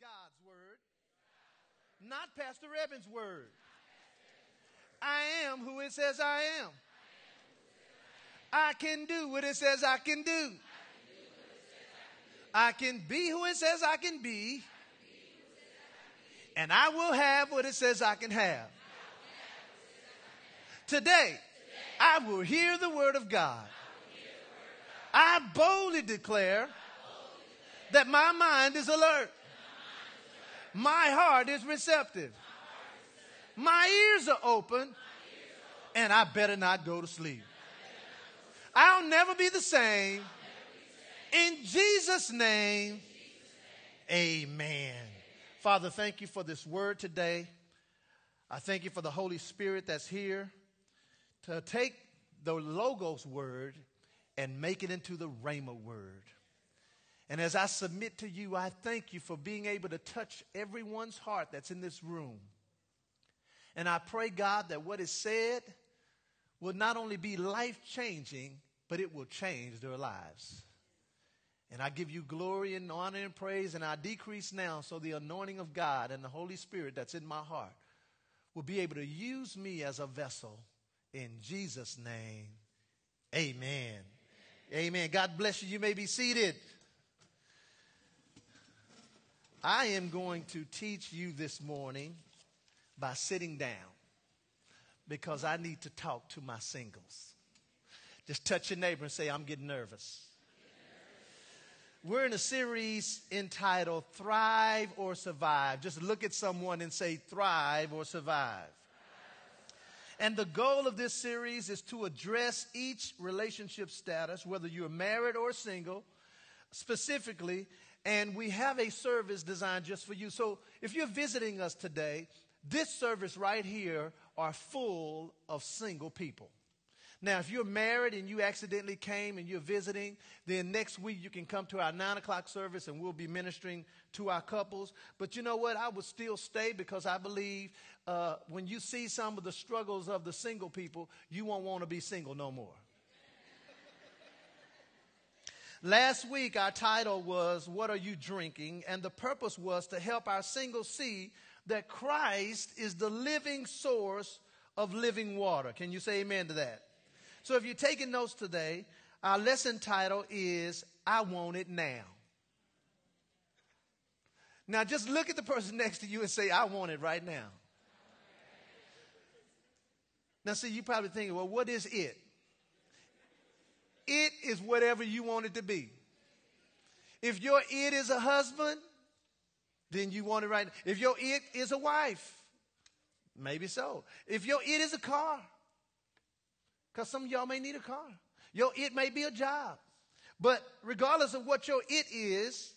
God's word, not Pastor Evans' word. I am who it says I am. I can do what it says I can do. I can be who it says I can be. And I will have what it says I can have. Today, I will hear the word of God. I boldly declare that my mind is alert. My heart is receptive. My ears are open. And I better not go to sleep. I'll never be the same. In Jesus' name, amen. Father, thank you for this word today. I thank you for the Holy Spirit that's here to take the Logos word and make it into the Rhema word. And as I submit to you, I thank you for being able to touch everyone's heart that's in this room. And I pray, God, that what is said will not only be life changing, but it will change their lives. And I give you glory and honor and praise, and I decrease now so the anointing of God and the Holy Spirit that's in my heart will be able to use me as a vessel. In Jesus' name, amen. Amen. God bless you. You may be seated. I am going to teach you this morning by sitting down because I need to talk to my singles. Just touch your neighbor and say, I'm getting nervous. We're in a series entitled Thrive or Survive. Just look at someone and say, Thrive or Survive. And the goal of this series is to address each relationship status, whether you're married or single, specifically. And we have a service designed just for you. So if you're visiting us today, this service right here are full of single people. Now, if you're married and you accidentally came and you're visiting, then next week you can come to our nine o'clock service and we'll be ministering to our couples. But you know what? I would still stay because I believe uh, when you see some of the struggles of the single people, you won't want to be single no more. Last week, our title was, What Are You Drinking? And the purpose was to help our single see that Christ is the living source of living water. Can you say amen to that? So if you're taking notes today, our lesson title is I Want It Now. Now just look at the person next to you and say, I want it right now. Now, see, you're probably thinking, well, what is it? It is whatever you want it to be. If your it is a husband, then you want it right. If your it is a wife, maybe so. If your it is a car, because some of y'all may need a car. Your it may be a job. But regardless of what your it is,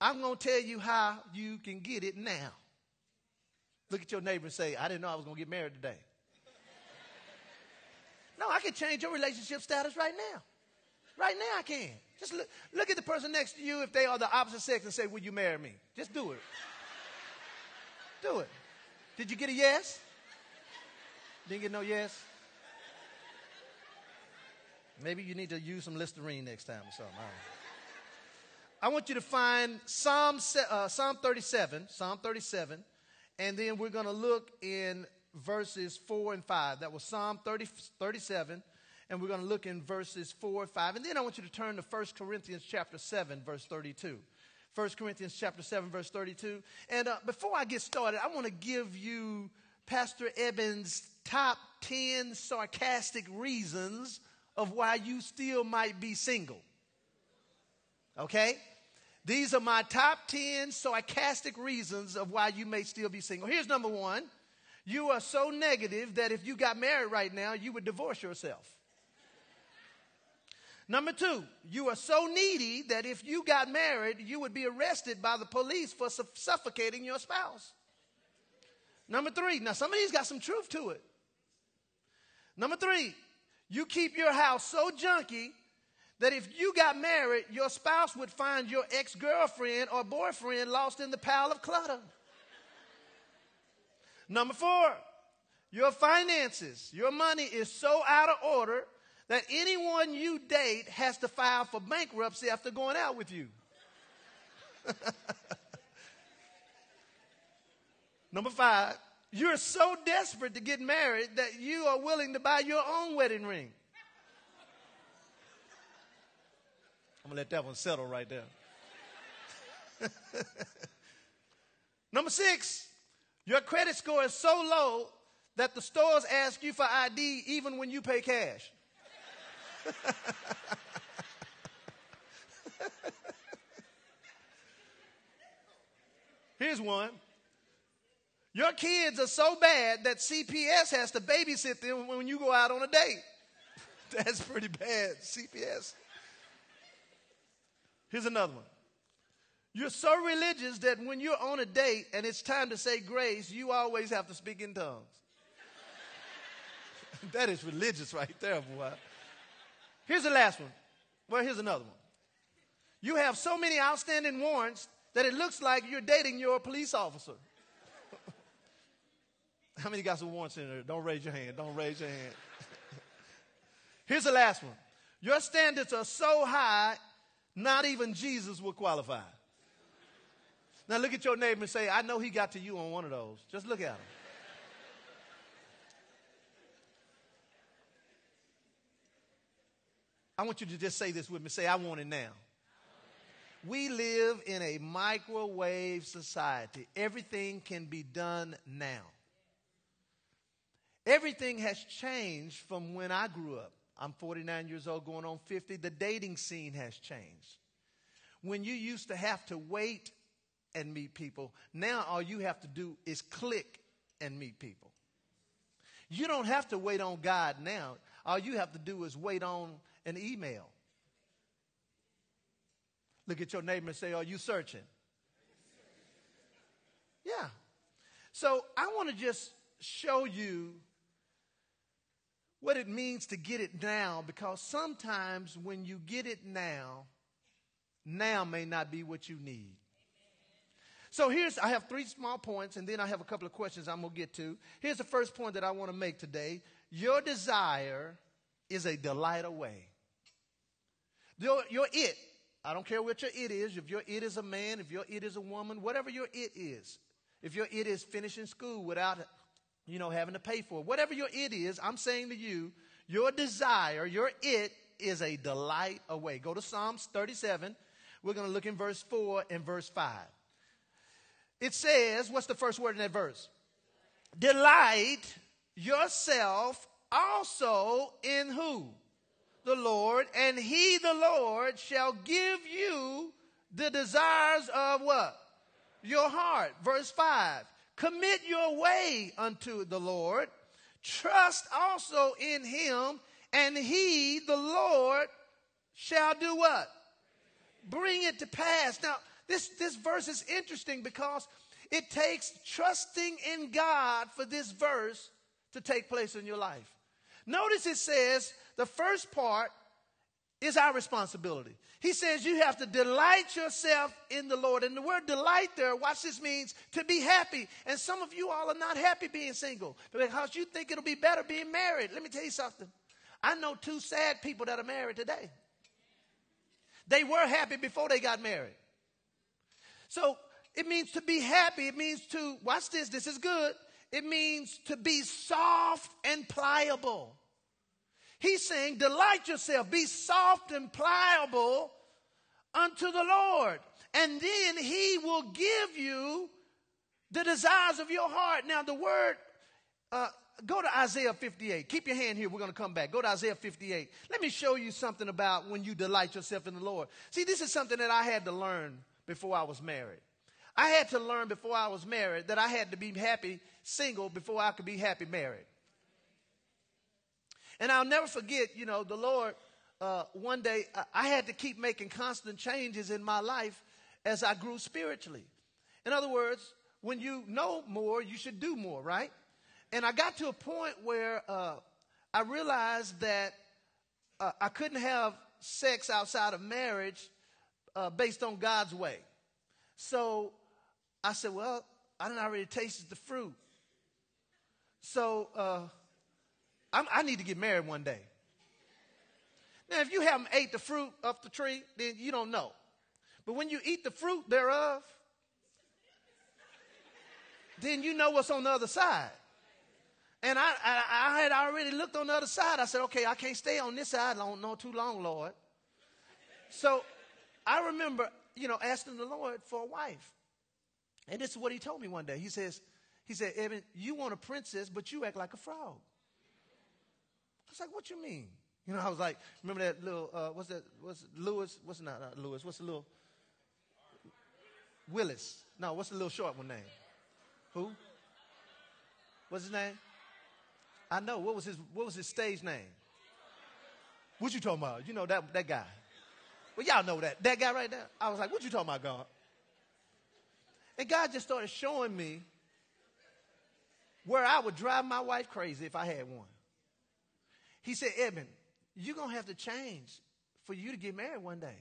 I'm going to tell you how you can get it now. Look at your neighbor and say, I didn't know I was going to get married today. no, I can change your relationship status right now. Right now, I can. Just look, look at the person next to you if they are the opposite sex and say, Will you marry me? Just do it. do it. Did you get a yes? Didn't get no yes? Maybe you need to use some Listerine next time or something. I, I want you to find Psalm, uh, Psalm 37, Psalm 37, and then we're going to look in verses 4 and 5. That was Psalm 30, 37, and we're going to look in verses 4 and 5. And then I want you to turn to 1 Corinthians chapter 7, verse 32. 1 Corinthians chapter 7, verse 32. And uh, before I get started, I want to give you Pastor Eben's top 10 sarcastic reasons of why you still might be single. Okay? These are my top 10 sarcastic reasons of why you may still be single. Here's number one you are so negative that if you got married right now, you would divorce yourself. Number two, you are so needy that if you got married, you would be arrested by the police for su- suffocating your spouse. Number three, now some of these got some truth to it. Number three, you keep your house so junky that if you got married, your spouse would find your ex girlfriend or boyfriend lost in the pile of clutter. Number four, your finances, your money is so out of order that anyone you date has to file for bankruptcy after going out with you. Number five, you're so desperate to get married that you are willing to buy your own wedding ring. I'm going to let that one settle right there. Number six, your credit score is so low that the stores ask you for ID even when you pay cash. Here's one. Your kids are so bad that CPS has to babysit them when you go out on a date. That's pretty bad, CPS. Here's another one. You're so religious that when you're on a date and it's time to say grace, you always have to speak in tongues. that is religious right there, boy. Here's the last one. Well, here's another one. You have so many outstanding warrants that it looks like you're dating your police officer. How many got some warrants in there? Don't raise your hand. Don't raise your hand. Here's the last one. Your standards are so high, not even Jesus will qualify. Now look at your neighbor and say, I know he got to you on one of those. Just look at him. I want you to just say this with me. Say, I want it now. We live in a microwave society. Everything can be done now. Everything has changed from when I grew up. I'm 49 years old, going on 50. The dating scene has changed. When you used to have to wait and meet people. Now all you have to do is click and meet people. You don't have to wait on God now. All you have to do is wait on an email. Look at your neighbor and say, Are you searching? Yeah. So I want to just show you what it means to get it now because sometimes when you get it now, now may not be what you need. So here's, I have three small points, and then I have a couple of questions I'm going to get to. Here's the first point that I want to make today Your desire is a delight away. Your, your it, I don't care what your it is, if your it is a man, if your it is a woman, whatever your it is. If your it is finishing school without, you know, having to pay for it, whatever your it is, I'm saying to you, your desire, your it is a delight away. Go to Psalms 37. We're going to look in verse 4 and verse 5 it says, what's the first word in that verse? Delight yourself also in who? The Lord, and he, the Lord, shall give you the desires of what? Your heart. Verse 5. Commit your way unto the Lord. Trust also in him, and he, the Lord, shall do what? Bring it to pass. Now, this, this verse is interesting because it takes trusting in God for this verse to take place in your life. Notice it says the first part is our responsibility. He says you have to delight yourself in the Lord. And the word delight there, watch this means to be happy. And some of you all are not happy being single because you think it'll be better being married. Let me tell you something. I know two sad people that are married today. They were happy before they got married. So it means to be happy. It means to, watch this, this is good. It means to be soft and pliable. He's saying, delight yourself, be soft and pliable unto the Lord. And then he will give you the desires of your heart. Now, the word, uh, go to Isaiah 58. Keep your hand here. We're going to come back. Go to Isaiah 58. Let me show you something about when you delight yourself in the Lord. See, this is something that I had to learn before I was married. I had to learn before I was married that I had to be happy single before I could be happy married. And I'll never forget, you know, the Lord, uh, one day, I had to keep making constant changes in my life as I grew spiritually. In other words, when you know more, you should do more, right? And I got to a point where uh, I realized that uh, I couldn't have sex outside of marriage uh, based on God's way. So I said, Well, I didn't already tasted the fruit. So uh, i need to get married one day. Now, if you haven't ate the fruit off the tree, then you don't know. But when you eat the fruit thereof, then you know what's on the other side. And I, I, I, had already looked on the other side. I said, okay, I can't stay on this side long, no too long, Lord. So I remember, you know, asking the Lord for a wife. And this is what he told me one day. He says, he said, Evan, you want a princess, but you act like a frog. Was like, what you mean? You know, I was like, remember that little, uh, what's that, what's Lewis, what's not, not Lewis, what's the little, Willis. No, what's the little short one name? Who? What's his name? I know. What was his What was his stage name? What you talking about? You know that that guy. Well, y'all know that that guy right there. I was like, what you talking about, God? And God just started showing me where I would drive my wife crazy if I had one. He said, Edmund, you're gonna have to change for you to get married one day.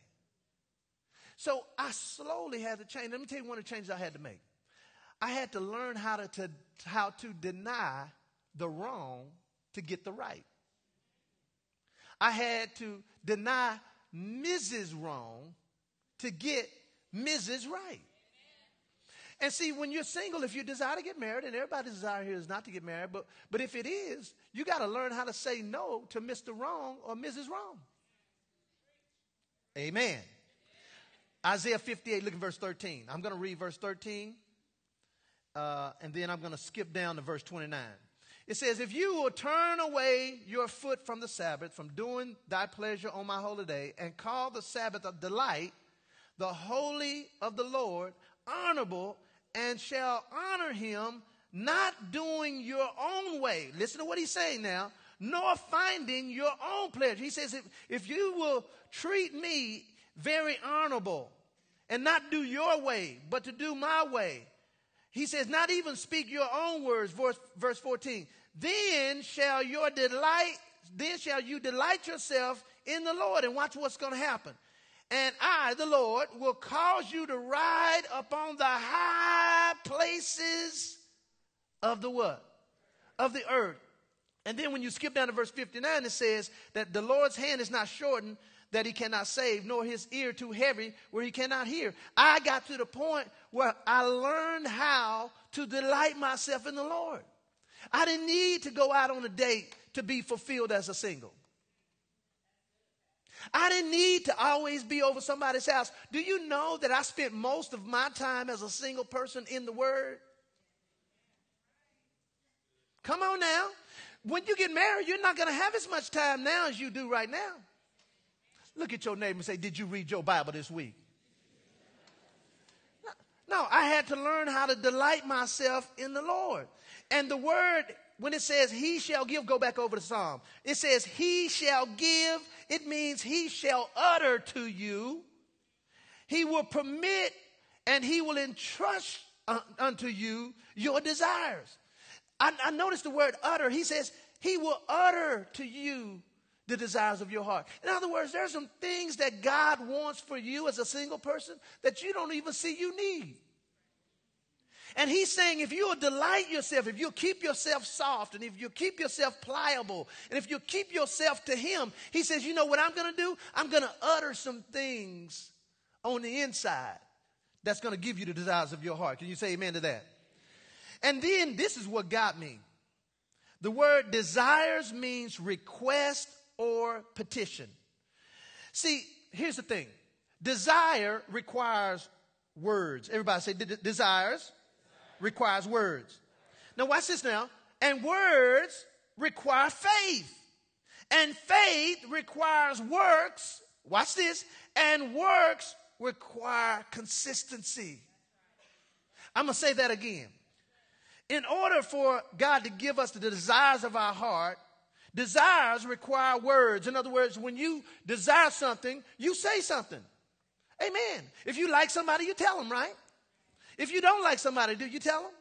So I slowly had to change. Let me tell you one of the changes I had to make. I had to learn how to, to how to deny the wrong to get the right. I had to deny Mrs. Wrong to get Mrs. Right. And see, when you're single, if you desire to get married, and everybody's desire here is not to get married, but, but if it is, you got to learn how to say no to Mr. Wrong or Mrs. Wrong. Amen. Isaiah 58, look at verse 13. I'm going to read verse 13, uh, and then I'm going to skip down to verse 29. It says, If you will turn away your foot from the Sabbath, from doing thy pleasure on my holy day, and call the Sabbath a delight, the holy of the Lord, honorable, and shall honor him, not doing your own way. Listen to what he's saying now, nor finding your own pleasure. He says, If, if you will treat me very honorable and not do your way, but to do my way, he says, not even speak your own words, verse, verse 14. Then shall your delight, then shall you delight yourself in the Lord. And watch what's going to happen. And I, the Lord, will cause you to ride upon the high places of the what? Of the earth. And then when you skip down to verse 59, it says that the Lord's hand is not shortened that he cannot save, nor his ear too heavy where he cannot hear. I got to the point where I learned how to delight myself in the Lord. I didn't need to go out on a date to be fulfilled as a single. I didn't need to always be over somebody's house. Do you know that I spent most of my time as a single person in the Word? Come on now. When you get married, you're not going to have as much time now as you do right now. Look at your neighbor and say, Did you read your Bible this week? No, I had to learn how to delight myself in the Lord. And the word, when it says he shall give, go back over the psalm. It says he shall give, it means he shall utter to you. He will permit and he will entrust uh, unto you your desires. I, I noticed the word utter. He says he will utter to you the desires of your heart. In other words, there's some things that God wants for you as a single person that you don't even see you need. And he's saying if you'll delight yourself, if you'll keep yourself soft, and if you keep yourself pliable, and if you keep yourself to him, he says, you know what I'm going to do? I'm going to utter some things on the inside that's going to give you the desires of your heart. Can you say amen to that? And then this is what got me. The word desires means request or petition. See, here's the thing desire requires words. Everybody say desires requires words. Now, watch this now. And words require faith. And faith requires works. Watch this. And works require consistency. I'm going to say that again. In order for God to give us the desires of our heart, Desires require words. In other words, when you desire something, you say something. Amen. If you like somebody, you tell them, right? If you don't like somebody, do you tell them?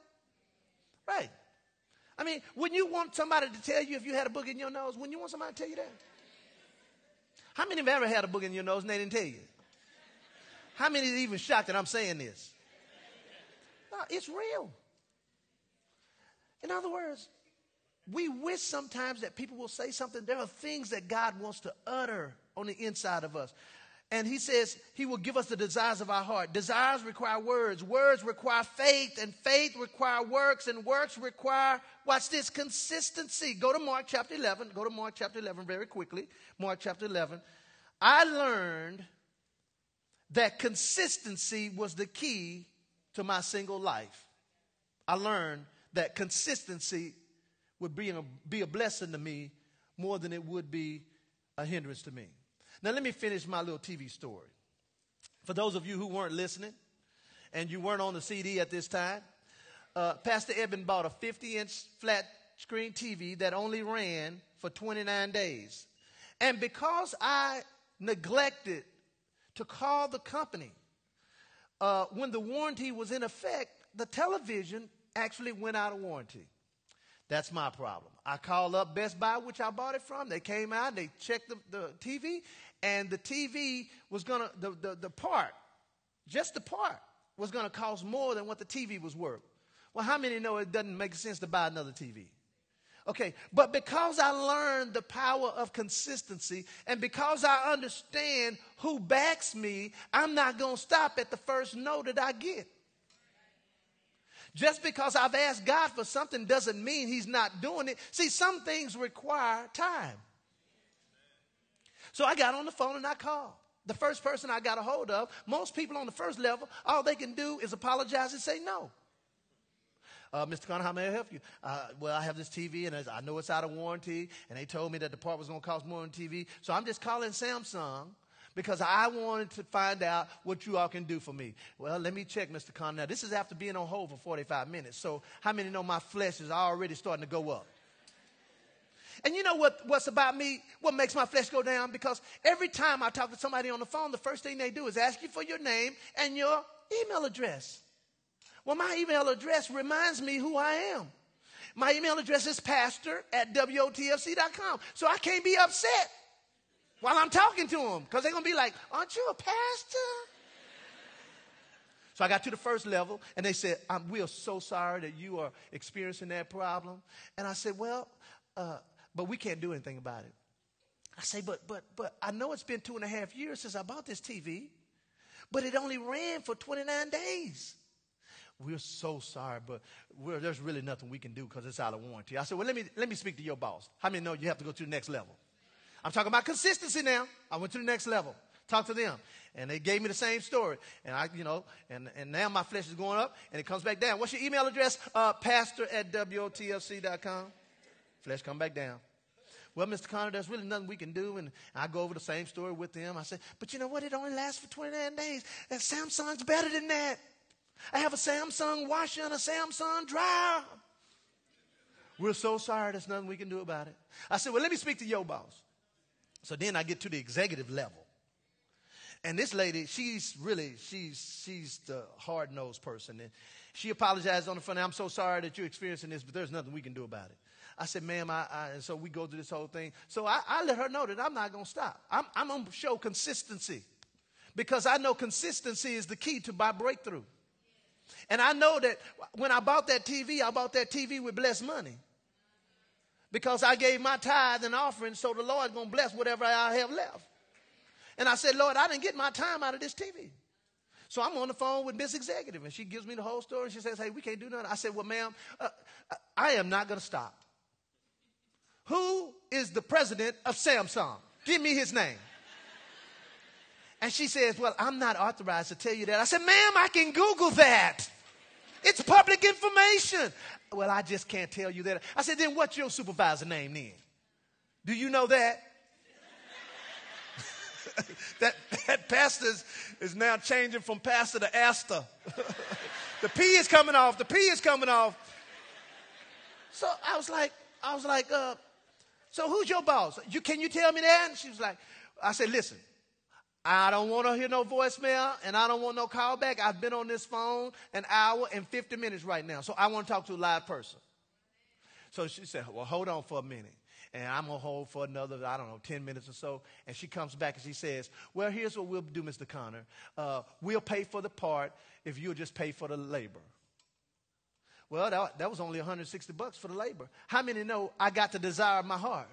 Right. I mean, when you want somebody to tell you if you had a book in your nose, when you want somebody to tell you that? How many have ever had a book in your nose and they didn't tell you? How many even shocked that I'm saying this? No, it's real. In other words, we wish sometimes that people will say something. There are things that God wants to utter on the inside of us. And he says he will give us the desires of our heart. Desires require words. Words require faith, and faith require works, and works require, watch this, consistency. Go to Mark chapter 11. Go to Mark chapter 11 very quickly. Mark chapter 11. I learned that consistency was the key to my single life. I learned that consistency would be a, be a blessing to me more than it would be a hindrance to me. Now, let me finish my little TV story. For those of you who weren't listening and you weren't on the CD at this time, uh, Pastor Eben bought a 50 inch flat screen TV that only ran for 29 days. And because I neglected to call the company uh, when the warranty was in effect, the television actually went out of warranty. That's my problem. I called up Best Buy, which I bought it from. They came out, they checked the, the TV, and the TV was to, the, the, the part, just the part, was to cost more than what the TV was worth. Well, how many know it doesn't make sense to buy another TV? Okay, but because I learned the power of consistency and because I understand who backs me, I'm not going to stop at the first no that I get. Just because I've asked God for something doesn't mean He's not doing it. See, some things require time. So I got on the phone and I called. The first person I got a hold of, most people on the first level, all they can do is apologize and say no. Uh, Mr. Connor, how may I help you? Uh, well, I have this TV and I know it's out of warranty, and they told me that the part was going to cost more than TV. So I'm just calling Samsung because I wanted to find out what you all can do for me. Well, let me check, Mr. Conn. Now, this is after being on hold for 45 minutes. So, how many know my flesh is already starting to go up? And you know what, what's about me, what makes my flesh go down? Because every time I talk to somebody on the phone, the first thing they do is ask you for your name and your email address. Well, my email address reminds me who I am. My email address is pastor at WOTFC.com. So I can't be upset while I'm talking to them because they're going to be like, Aren't you a pastor? So I got to the first level and they said, We are so sorry that you are experiencing that problem. And I said, Well, uh, but we can't do anything about it. I say, but, but, but I know it's been two and a half years since I bought this TV, but it only ran for 29 days. We're so sorry, but there's really nothing we can do because it's out of warranty. I said, well, let me, let me speak to your boss. How many know you have to go to the next level? I'm talking about consistency now. I went to the next level. Talk to them. And they gave me the same story. And I, you know, and, and now my flesh is going up and it comes back down. What's your email address? Uh, pastor at WOTFC.com. Flesh come back down. Well, Mr. Connor, there's really nothing we can do. And I go over the same story with them. I say, but you know what? It only lasts for 29 days. Samsung's better than that. I have a Samsung washer and a Samsung dryer. We're so sorry. There's nothing we can do about it. I said, well, let me speak to your boss. So then I get to the executive level. And this lady, she's really, she's, she's the hard nosed person. And she apologized on the front. I'm so sorry that you're experiencing this, but there's nothing we can do about it. I said, ma'am, I, I, and so we go through this whole thing. So I, I let her know that I'm not going to stop. I'm, I'm going to show consistency because I know consistency is the key to my breakthrough. And I know that when I bought that TV, I bought that TV with blessed money because I gave my tithe and offering, so the Lord's going to bless whatever I have left. And I said, Lord, I didn't get my time out of this TV. So I'm on the phone with Miss Executive, and she gives me the whole story. She says, Hey, we can't do nothing. I said, Well, ma'am, uh, I am not going to stop. Who is the president of Samsung? Give me his name. And she says, Well, I'm not authorized to tell you that. I said, Ma'am, I can Google that. It's public information. Well, I just can't tell you that. I said, Then what's your supervisor name then? Do you know that? that, that pastor is, now changing from pastor to Astor. the P is coming off. The P is coming off. So I was like, I was like, uh, so who's your boss? You, can you tell me that? And she was like, I said, listen, I don't want to hear no voicemail and I don't want no call back. I've been on this phone an hour and 50 minutes right now. So I want to talk to a live person. So she said, well, hold on for a minute. And I'm going to hold for another, I don't know, 10 minutes or so. And she comes back and she says, well, here's what we'll do, Mr. Connor. Uh, we'll pay for the part if you'll just pay for the labor. Well, that, that was only 160 bucks for the labor. How many know I got the desire of my heart?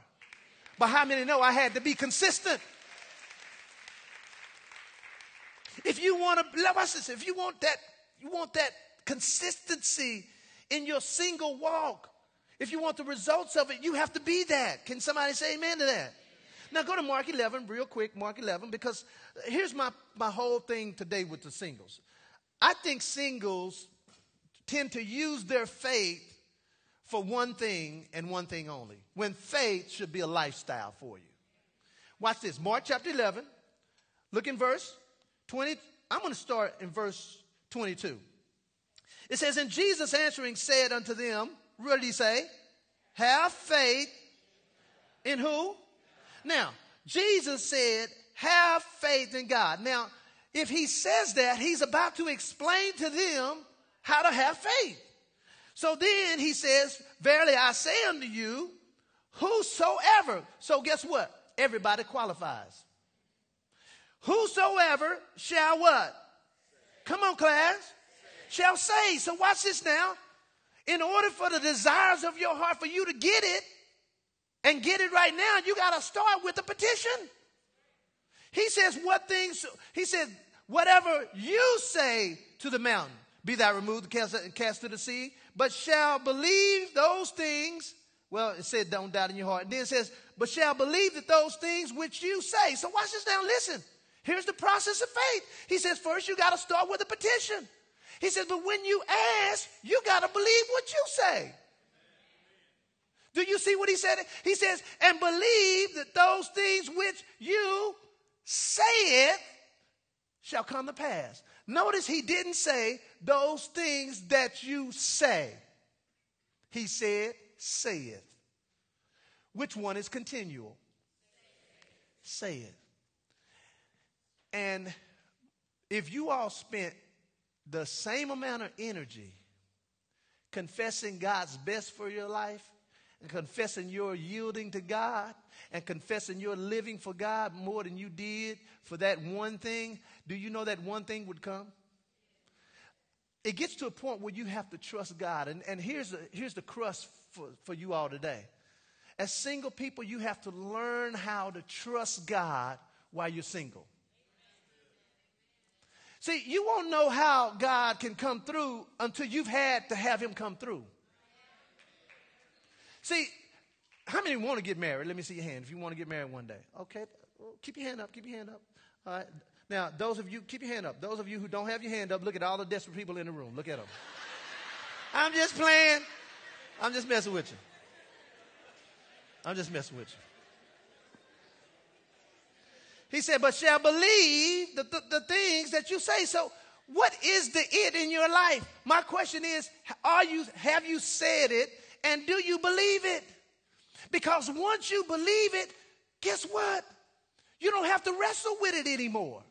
But how many know I had to be consistent? If you want to, watch this. If you want that, you want that consistency in your single walk. If you want the results of it, you have to be that. Can somebody say amen to that? Now go to Mark 11 real quick, Mark 11, because here's my, my whole thing today with the singles. I think singles tend to use their faith for one thing and one thing only, when faith should be a lifestyle for you. Watch this. Mark chapter 11. Look in verse 20. I'm going to start in verse 22. It says, And Jesus answering said unto them, What did he say? Have faith in who? Now, Jesus said, Have faith in God. Now, if he says that, he's about to explain to them how to have faith. So then he says, Verily I say unto you, whosoever. So guess what? Everybody qualifies. Whosoever shall what? Come on, class. Shall say. So watch this now. In order for the desires of your heart for you to get it and get it right now, you got to start with a petition. He says, What things, he says, whatever you say to the mountain, be thou removed and cast to the sea, but shall believe those things. Well, it said, don't doubt in your heart. And then it says, but shall believe that those things which you say. So watch this now. Listen. Here's the process of faith. He says, first you got to start with a petition. He says, but when you ask, you got to believe what you say. Do you see what he said? He says, and believe that those things which you say it shall come to pass. Notice he didn't say those things that you say. He said, say it. Which one is continual? Say it. And if you all spent the same amount of energy confessing God's best for your life and confessing your yielding to God and confessing your living for God more than you did for that one thing, do you know that one thing would come? It gets to a point where you have to trust God. And, and here's, the, here's the crust for, for you all today. As single people, you have to learn how to trust God while you're single. See, you won't know how God can come through until you've had to have Him come through. See, how many want to get married? Let me see your hand if you want to get married one day. Okay, keep your hand up, keep your hand up. All right. Now, those of you, keep your hand up. Those of you who don't have your hand up, look at all the desperate people in the room. Look at them. I'm just playing. I'm just messing with you. I'm just messing with you. He said, but shall believe the, the, the, things that you say. So what is the it in your life? My question is, are you, have you said it and do you believe it? Because once you believe it, guess what? You don't have to wrestle with it anymore.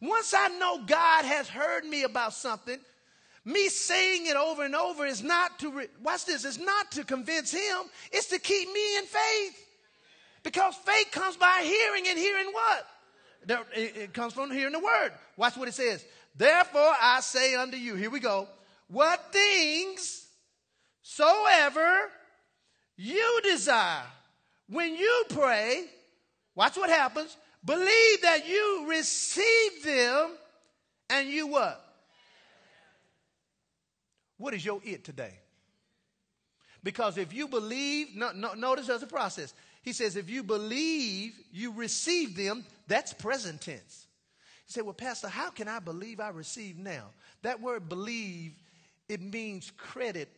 Once I know God has heard me about something, me saying it over and over is not to, watch this, it's not to convince him, it's to keep me in faith. Because faith comes by hearing and hearing what? It comes from hearing the word. Watch what it says. Therefore I say unto you, here we go, what things soever you desire when you pray, watch what happens. Believe that you receive them and you what? What is your it today? Because if you believe, no, no, notice there's a process. He says, if you believe you receive them, that's present tense. You say, well, Pastor, how can I believe I receive now? That word believe, it means credit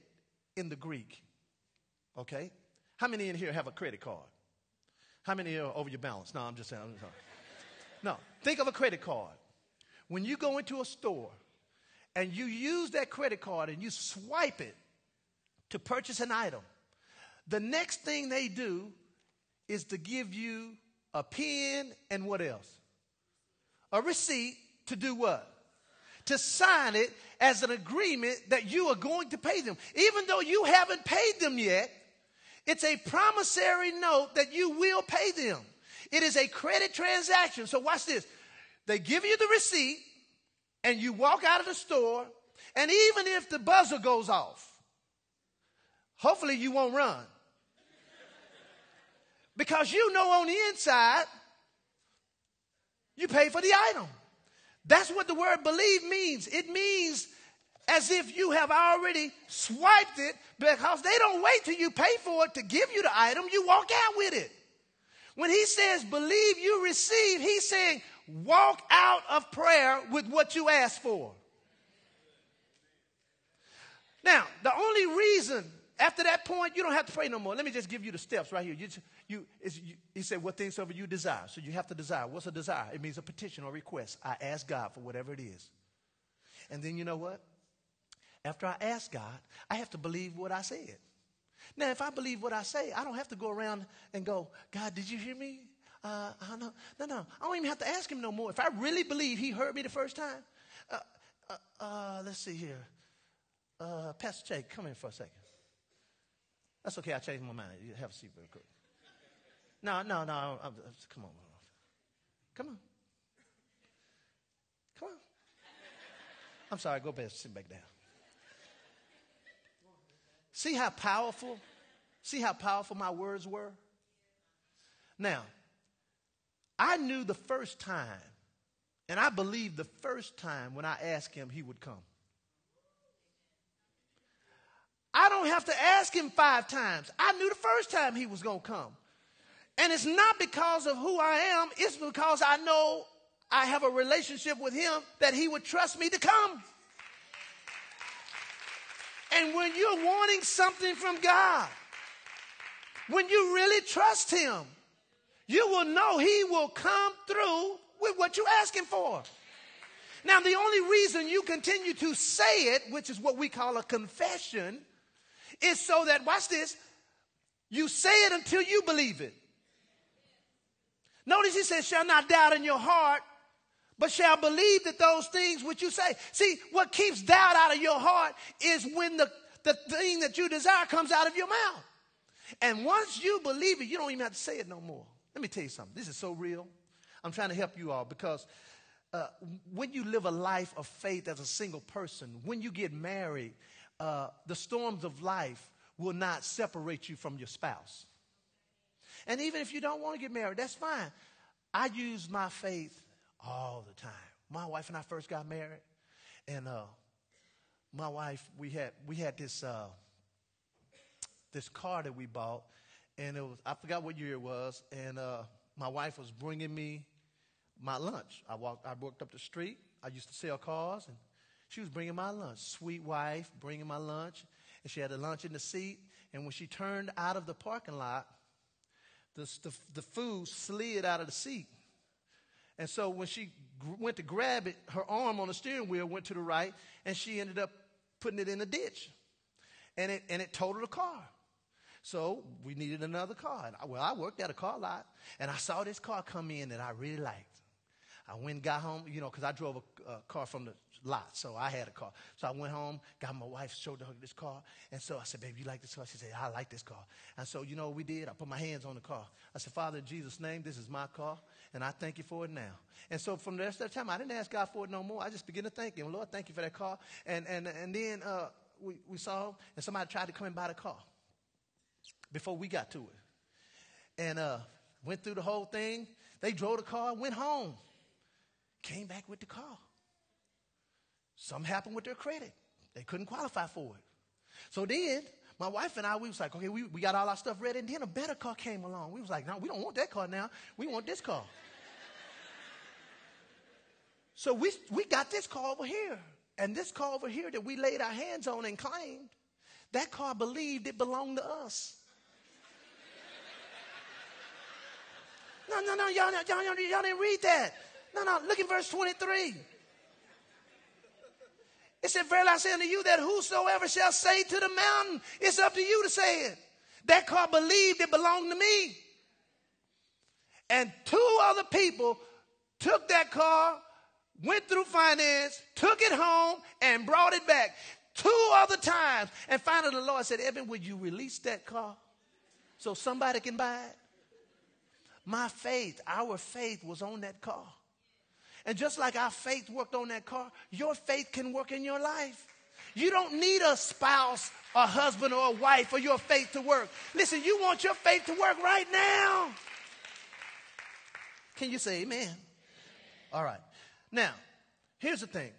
in the Greek. Okay? How many in here have a credit card? How many are over your balance? No, I'm just saying. I'm just no, think of a credit card. When you go into a store and you use that credit card and you swipe it to purchase an item, the next thing they do is to give you a pen and what else? A receipt to do what? To sign it as an agreement that you are going to pay them. Even though you haven't paid them yet, it's a promissory note that you will pay them. It is a credit transaction. So watch this. They give you the receipt and you walk out of the store and even if the buzzer goes off, hopefully you won't run. Because you know on the inside, you pay for the item. That's what the word believe means. It means as if you have already swiped it because they don't wait till you pay for it to give you the item. You walk out with it. When he says believe you receive, he's saying walk out of prayer with what you asked for. Now, the only reason after that point you don't have to pray no more. Let me just give you the steps right here. You, you, you, he said, What things soever you desire. So you have to desire. What's a desire? It means a petition or request. I ask God for whatever it is. And then you know what? After I ask God, I have to believe what I said. Now, if I believe what I say, I don't have to go around and go, God, did you hear me? Uh, I know. No, no. I don't even have to ask him no more. If I really believe he heard me the first time, uh, uh, uh let's see here. Uh, Pastor Jake, come in for a second. That's okay. I changed my mind. You have a seat real quick. No, no, no. I'm, I'm, come on. Come on. Come on. I'm sorry. Go back. Sit back down. See how powerful, see how powerful my words were? Now, I knew the first time, and I believed the first time when I asked him, he would come. I don't have to ask him five times. I knew the first time he was going to come. And it's not because of who I am, it's because I know I have a relationship with him that he would trust me to come. And when you're wanting something from God, when you really trust Him, you will know He will come through with what you're asking for. Now, the only reason you continue to say it, which is what we call a confession, is so that, watch this, you say it until you believe it. Notice he says, shall not doubt in your heart, but shall believe that those things which you say. See, what keeps doubt out of your heart is when the, the thing that you desire comes out of your mouth. And once you believe it, you don't even have to say it no more. Let me tell you something. This is so real. I'm trying to help you all because uh, when you live a life of faith as a single person, when you get married, uh, the storms of life will not separate you from your spouse. And even if you don't want to get married, that's fine. I use my faith all the time. My wife and I first got married, and uh, my wife we had we had this uh, this car that we bought, and it was I forgot what year it was, and uh, my wife was bringing me my lunch. I walked I walked up the street. I used to sell cars, and she was bringing my lunch. Sweet wife bringing my lunch, and she had the lunch in the seat. And when she turned out of the parking lot, the, the, the food slid out of the seat. And so when she went to grab it, her arm on the steering wheel went to the right, and she ended up putting it in a ditch. And it, and it totaled the car. So we needed another car. And I, well, I worked at a car lot, and I saw this car come in that I really liked. I went and got home, you know, because I drove a, a, car from the lot, so I had a car. So I went home, got my wife, showed her this car, and so I said, "Baby, you like this car?" She said, "I like this car." And so, you know what we did? I put my hands on the car. I said, "Father, in Jesus' name, this is my car, and I thank you for it now." And so, from the rest of the time, I didn't ask God for it no more. I just began to thank Him, Lord, thank you for that car. And and and then uh, we we saw, and somebody tried to come and buy the car before we got to it, and uh, went through the whole thing. They drove the car, went home came back with the car. Something happened with their credit. They couldn't qualify for it. So then, my wife and I, we was like, okay, we, we got all our stuff ready. And then a better car came along. We was like, no, we don't want that car now. We want this car. so we, we got this car over here. And this car over here that we laid our hands on and claimed, that car believed it belonged to us. No, no, no, y'all, y'all, y'all, y'all didn't read that. No, no, look at verse 23. It said, Verily I say unto you that whosoever shall say to the mountain, it's up to you to say it. That car believed it belonged to me. And two other people took that car, went through finance, took it home, and brought it back. Two other times. And finally the Lord said, Evan, would you release that car so somebody can buy it? My faith, our faith was on that car. And just like our faith worked on that car, your faith can work in your life. You don't need a spouse, a husband, or a wife for your faith to work. Listen, you want your faith to work right now. Can you say amen? All right. Now, here's the thing.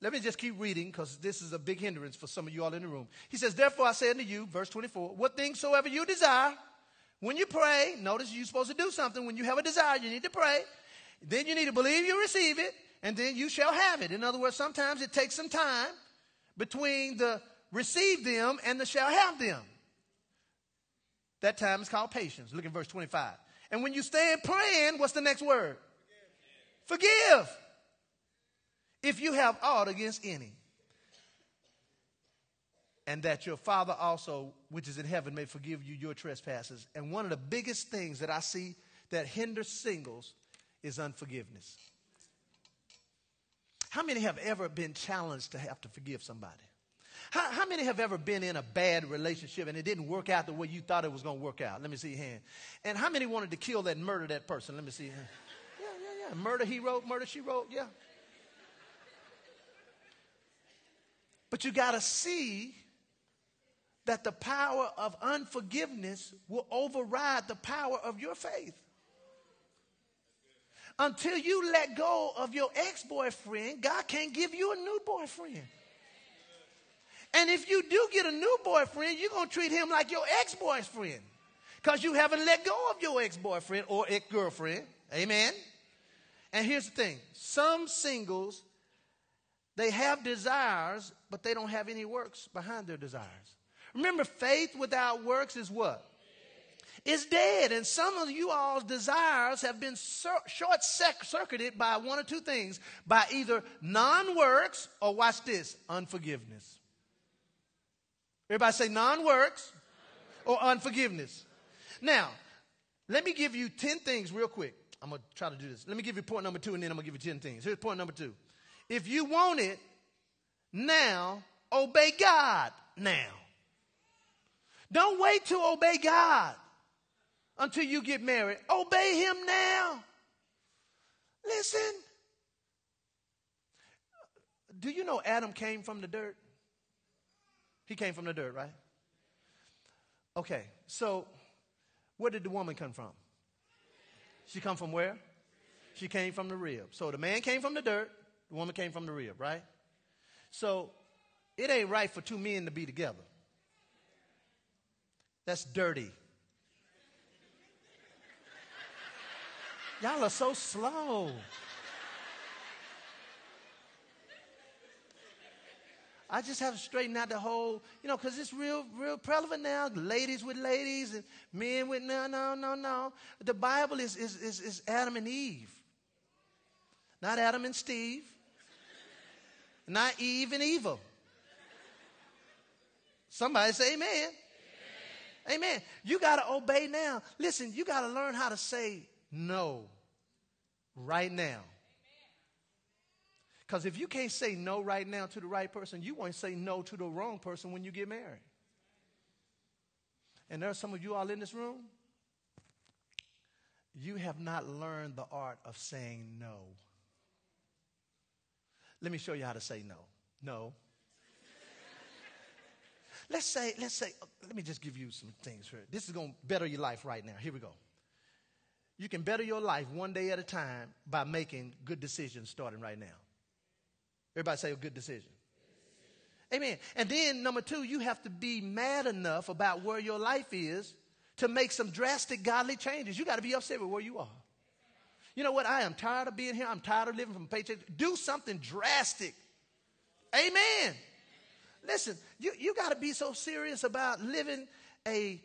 Let me just keep reading because this is a big hindrance for some of you all in the room. He says, Therefore I say unto you, verse 24, what things soever you desire, when you pray, notice you're supposed to do something. When you have a desire, you need to pray. Then you need to believe you receive it, and then you shall have it. In other words, sometimes it takes some time between the receive them and the shall have them. That time is called patience. Look at verse 25. And when you stand praying, what's the next word? Forgive. Forgive. If you have aught against any. And that your Father also, which is in heaven, may forgive you your trespasses. And one of the biggest things that I see that hinders singles is unforgiveness. How many have ever been challenged to have to forgive somebody? How, how, many have ever been in a bad relationship and it didn't work out the way you thought it was going to work out? Let me see your hand. And how many wanted to kill that murder that person? Let me see. Yeah, yeah, yeah. Murder he wrote, murder she wrote. Yeah. But you got to see that the power of unforgiveness will override the power of your faith. Until you let go of your ex boyfriend, God can't give you a new boyfriend. And if you do get a new boyfriend, you're going to treat him like your ex boyfriend because you haven't let go of your ex boyfriend or ex girlfriend. Amen. And here's the thing some singles, they have desires, but they don't have any works behind their desires. Remember, faith without works is what? Is dead. And some of you all's desires have been short circuited by one or two things by either non works or, watch this, unforgiveness. Everybody say non works or unforgiveness. Now, let me give you 10 things real quick. I'm going to try to do this. Let me give you point number two and then I'm going to give you 10 things. Here's point number two. If you want it now, obey God now. Don't wait to obey God until you get married. Obey Him now. Listen. Do you know Adam came from the dirt? He came from the dirt, right? Okay, so where did the woman come from? She come from where? She came from the rib. So the man came from the dirt, the woman came from the rib, right? So it ain't right for two men to be together. That's dirty. Y'all are so slow. I just have to straighten out the whole, you know, because it's real, real prevalent now. Ladies with ladies and men with no, no, no, no. The Bible is, is, is, is Adam and Eve, not Adam and Steve, not Eve and evil. Somebody say amen. Amen. amen. You got to obey now. Listen, you got to learn how to say no right now. Because if you can't say no right now to the right person, you won't say no to the wrong person when you get married. And there are some of you all in this room, you have not learned the art of saying no. Let me show you how to say no. No. let's say, let's say, uh, let me just give you some things here. This is going to better your life right now. Here we go. You can better your life one day at a time by making good decisions starting right now. Everybody say a good decision. Amen. And then, number two, you have to be mad enough about where your life is to make some drastic godly changes. You got to be upset with where you are. You know what? I am tired of being here. I'm tired of living from paycheck. Do something drastic. Amen. Listen, you, you got to be so serious about living a,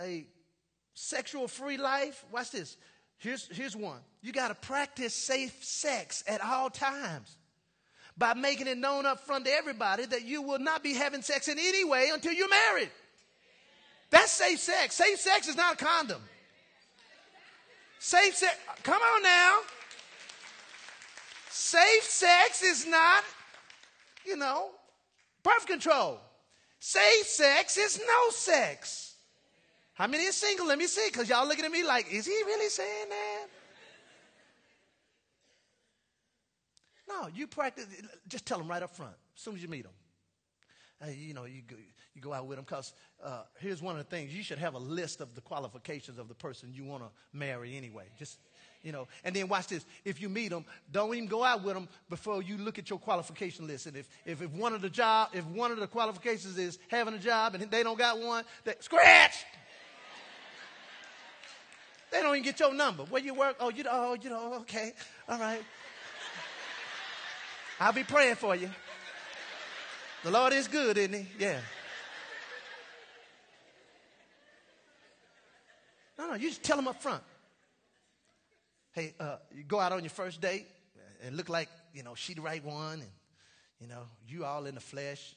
a sexual free life. Watch this. Here's, here's one. You got to practice safe sex at all times by making it known up front to everybody that you will not be having sex in any way until you're married. That's safe sex. Safe sex is not a condom. Safe sex, come on now. Safe sex is not, you know, birth control. Safe sex is no sex. How many is single? Let me see, because y'all looking at me like, is he really saying that? No, you practice. Just tell them right up front as soon as you meet them. You know, you go, you go out with them because uh, here's one of the things you should have a list of the qualifications of the person you want to marry anyway. Just You know, and then watch this. If you meet them, don't even go out with them before you look at your qualification list. And if, if, if one of the job, if one of the qualifications is having a job and they don't got one, they, scratch. They don't even get your number. Where you work? Oh, you know, oh, you know, okay, all right. I'll be praying for you. The Lord is good, isn't he? Yeah. No, no, you just tell them up front. Hey, uh, you go out on your first date and look like, you know, she the right one and, you know, you all in the flesh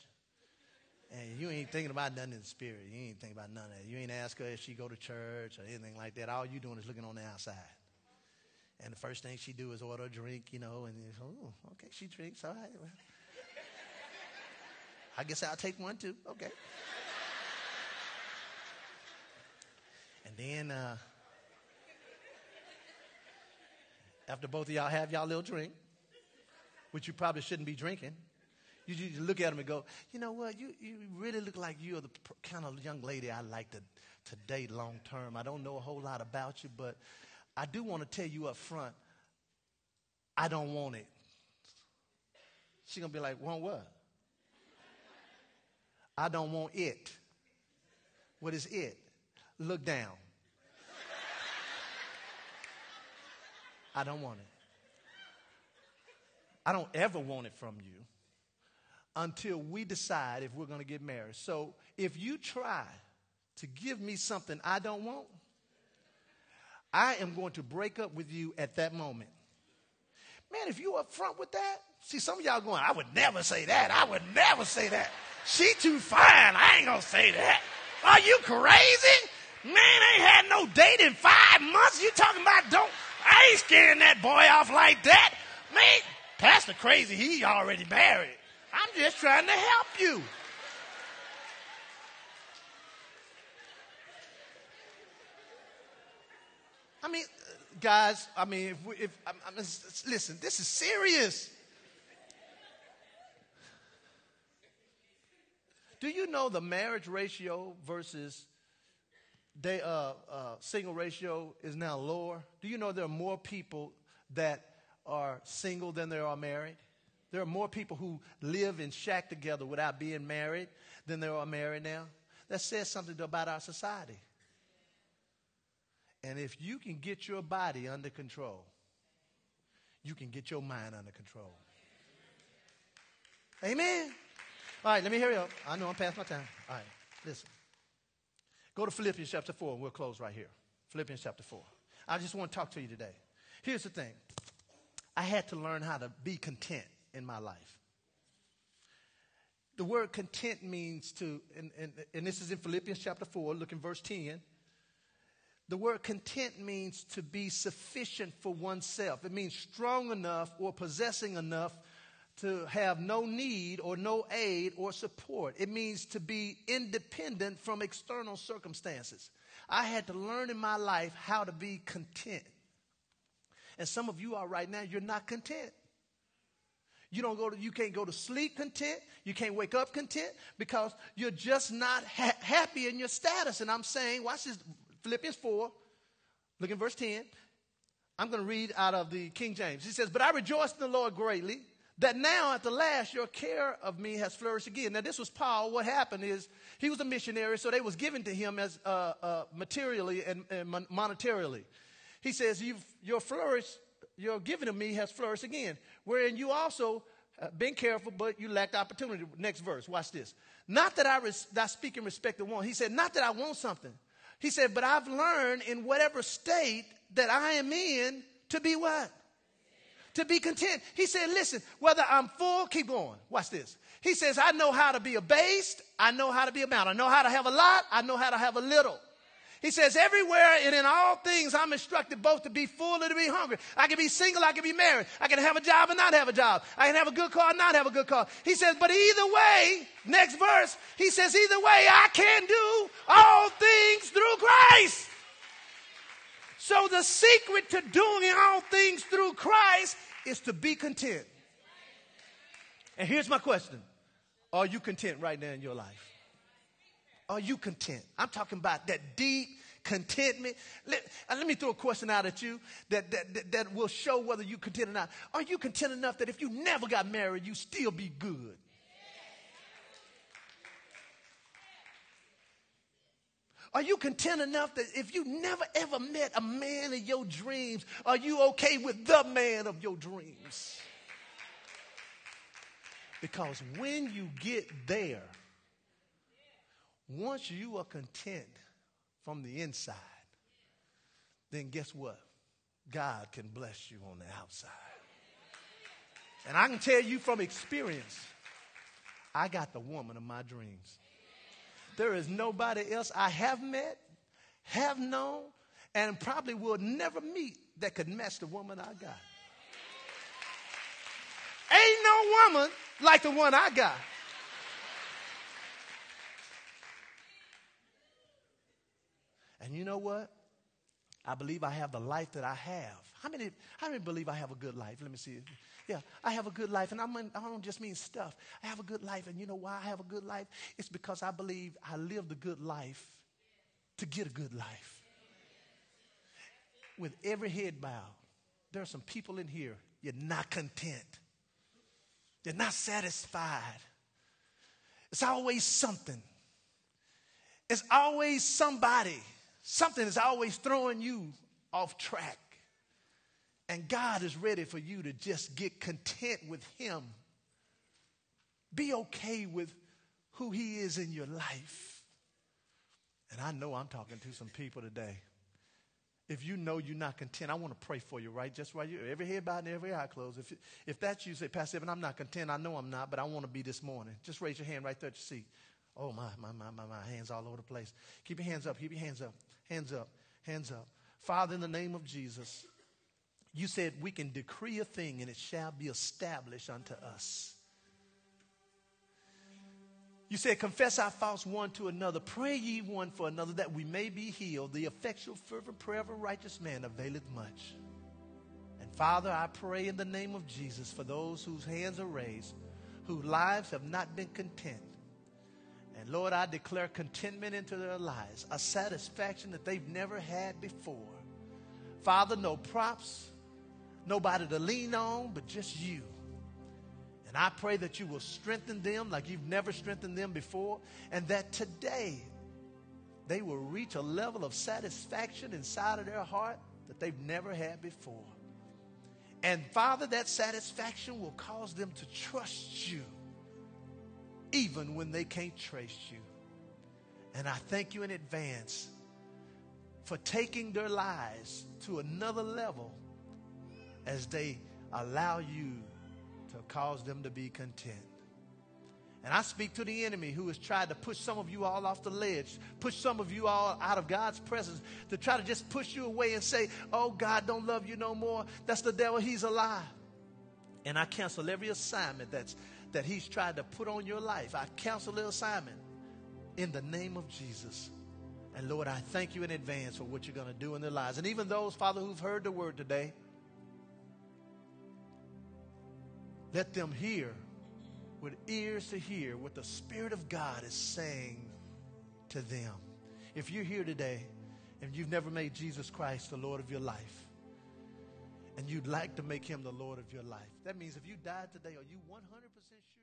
and you ain't thinking about nothing in the spirit. You ain't thinking about none of that. You ain't ask her if she go to church or anything like that. All you doing is looking on the outside. And the first thing she do is order a drink, you know, and oh, okay, she drinks, all right. Well, I guess I'll take one too. Okay. And then uh, after both of y'all have y'all little drink, which you probably shouldn't be drinking, you, you look at them and go, you know what? You, you really look like you're the kind of young lady I like to, to date long term. I don't know a whole lot about you, but I do want to tell you up front, I don't want it. She's going to be like, want what? I don't want it. What is it? Look down. I don't want it. I don't ever want it from you until we decide if we're going to get married. So if you try to give me something I don't want, I am going to break up with you at that moment. Man, if you up front with that, see some of y'all going, I would never say that. I would never say that. She too fine. I ain't gonna say that. Are you crazy? Man, ain't had no date in five months. You talking about don't I ain't scaring that boy off like that. Man, Pastor crazy, he already married. I'm just trying to help you. I mean, guys, I mean, if, we, if I mean, listen, this is serious. Do you know the marriage ratio versus they, uh, uh, single ratio is now lower? Do you know there are more people that are single than there are married? There are more people who live in shack together without being married than there are married now. That says something about our society. And if you can get your body under control, you can get your mind under control. Amen. All right, let me hear you. I know I'm past my time. All right, listen. Go to Philippians chapter 4, and we'll close right here. Philippians chapter 4. I just want to talk to you today. Here's the thing I had to learn how to be content in my life. The word content means to, and, and, and this is in Philippians chapter 4, look in verse 10. The word content means to be sufficient for oneself. It means strong enough or possessing enough to have no need or no aid or support. It means to be independent from external circumstances. I had to learn in my life how to be content. And some of you are right now, you're not content. You don't go to, you can't go to sleep content. You can't wake up content because you're just not ha- happy in your status. And I'm saying, watch this, Philippians 4, look in verse 10. I'm going to read out of the King James. He says, But I rejoice in the Lord greatly that now at the last your care of me has flourished again. Now this was Paul. What happened is he was a missionary, so they was given to him as uh, uh, materially and, and, monetarily. He says, You've, your flourish, your giving of me has flourished again, wherein you also uh, been careful, but you lacked opportunity. Next verse, watch this. Not that I, res- that I speak in respect of one. He said, Not that I want something. He said, But I've learned in whatever state that I am in to be what? to be content. He said, listen, whether I'm full, keep going. Watch this. He says, I know how to be abased. I know how to be about. I know how to have a lot. I know how to have a little. He says, everywhere and in all things, I'm instructed both to be full and to be hungry. I can be single, I can be married. I can have a job and not have a job. I can have a good car and not have a good car. He says, but either way, next verse, he says, either way, I can do all things through Christ. So the secret to doing all things through Christ is to be content. And here's my question Are you content right now in your life? Are you content? I'm talking about that deep contentment. Let, uh, let me throw a question out at you that, that, that, that will show whether you're content or not. Are you content enough that if you never got married, you still be good? Are you content enough that if you never ever met a man of your dreams, are you okay with the man of your dreams? Because when you get there, once you are content from the inside, then guess what? God can bless you on the outside. And I can tell you from experience, I got the woman of my dreams. There is nobody else I have met, have known, and probably will never meet that could match the woman I got. Ain't no woman like the one I got. And you know what? I believe I have the life that I have. How many, how many believe I have a good life? Let me see. Yeah, I have a good life. And I'm in, I don't just mean stuff. I have a good life. And you know why I have a good life? It's because I believe I lived a good life to get a good life. With every head bowed, there are some people in here, you're not content. You're not satisfied. It's always something. It's always somebody Something is always throwing you off track. And God is ready for you to just get content with Him. Be okay with who He is in your life. And I know I'm talking to some people today. If you know you're not content, I want to pray for you, right? Just right you, every head bowed and every eye closed. If, if that's you, say, Pastor Evan, I'm not content. I know I'm not, but I want to be this morning. Just raise your hand right there at your seat. Oh, my, my, my, my, my hands all over the place. Keep your hands up. Keep your hands up. Hands up. Hands up. Father, in the name of Jesus, you said we can decree a thing and it shall be established unto us. You said, confess our faults one to another. Pray ye one for another that we may be healed. The effectual, fervent prayer of a righteous man availeth much. And Father, I pray in the name of Jesus for those whose hands are raised, whose lives have not been content. And Lord, I declare contentment into their lives, a satisfaction that they've never had before. Father, no props, nobody to lean on, but just you. And I pray that you will strengthen them like you've never strengthened them before, and that today they will reach a level of satisfaction inside of their heart that they've never had before. And Father, that satisfaction will cause them to trust you even when they can't trace you. And I thank you in advance for taking their lives to another level as they allow you to cause them to be content. And I speak to the enemy who has tried to push some of you all off the ledge, push some of you all out of God's presence, to try to just push you away and say, Oh, God don't love you no more. That's the devil. He's a lie. And I cancel every assignment that's that he's tried to put on your life. I cancel the assignment in the name of Jesus. And Lord, I thank you in advance for what you're going to do in their lives. And even those, Father, who've heard the word today, let them hear with ears to hear what the Spirit of God is saying to them. If you're here today and you've never made Jesus Christ the Lord of your life, and you'd like to make him the Lord of your life. That means if you died today, are you 100% sure?